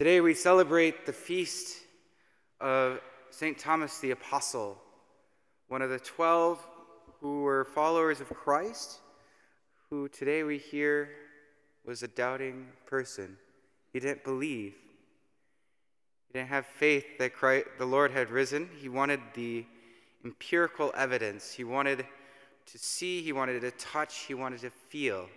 Today we celebrate the feast of St. Thomas the Apostle, one of the 12 who were followers of Christ, who today we hear was a doubting person. He didn't believe. He didn't have faith that Christ, the Lord had risen. He wanted the empirical evidence. He wanted to see, he wanted to touch, he wanted to feel.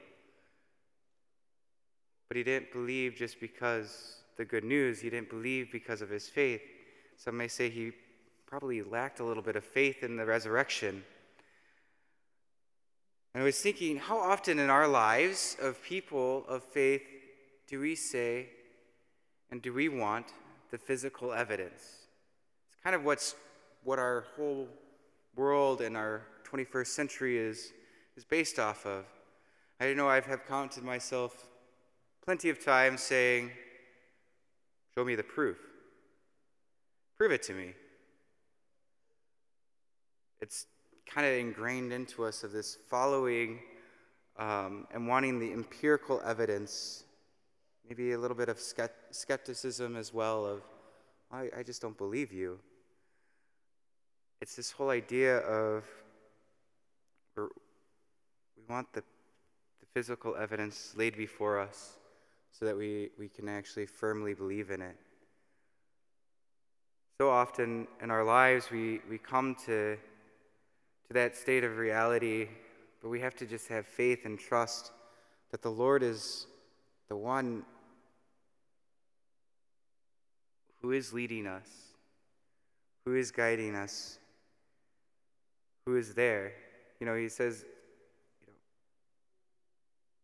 But he didn't believe just because the good news, he didn't believe because of his faith. Some may say he probably lacked a little bit of faith in the resurrection. And I was thinking, how often in our lives of people of faith do we say and do we want the physical evidence? It's kind of what's what our whole world and our 21st century is, is based off of. I know I have counted myself plenty of times saying, Show me the proof. Prove it to me. It's kind of ingrained into us of this following um, and wanting the empirical evidence, maybe a little bit of skepticism as well of, I, I just don't believe you. It's this whole idea of we want the, the physical evidence laid before us so that we, we can actually firmly believe in it. So often in our lives, we, we come to, to that state of reality, but we have to just have faith and trust that the Lord is the one who is leading us, who is guiding us, who is there. You know, he says, you know,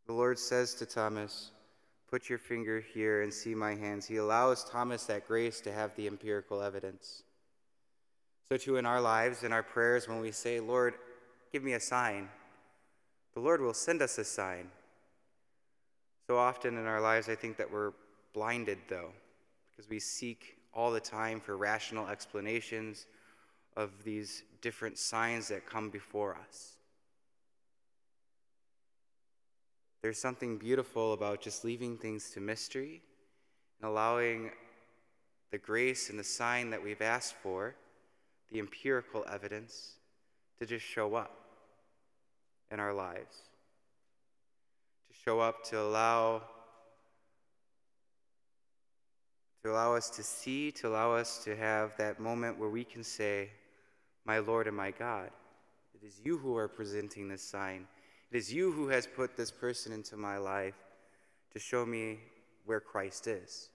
the Lord says to Thomas, Put your finger here and see my hands. He allows Thomas that grace to have the empirical evidence. So, too, in our lives, in our prayers, when we say, Lord, give me a sign, the Lord will send us a sign. So often in our lives, I think that we're blinded, though, because we seek all the time for rational explanations of these different signs that come before us. There's something beautiful about just leaving things to mystery and allowing the grace and the sign that we've asked for, the empirical evidence, to just show up in our lives. To show up to allow to allow us to see, to allow us to have that moment where we can say, My Lord and my God, it is you who are presenting this sign. It is you who has put this person into my life to show me where Christ is.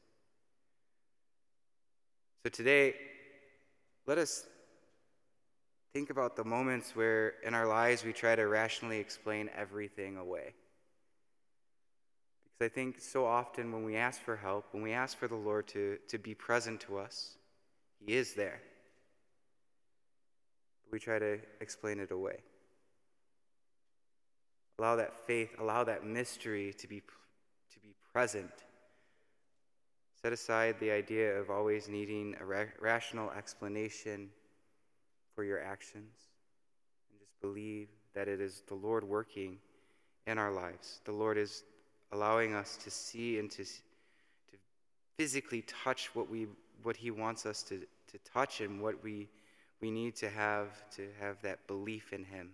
So today, let us think about the moments where in our lives we try to rationally explain everything away. Because I think so often when we ask for help, when we ask for the Lord to, to be present to us, He is there. But we try to explain it away. Allow that faith, allow that mystery to be, to be present. Set aside the idea of always needing a ra- rational explanation for your actions and just believe that it is the Lord working in our lives. The Lord is allowing us to see and to, to physically touch what, we, what He wants us to, to touch and what we, we need to have to have that belief in Him.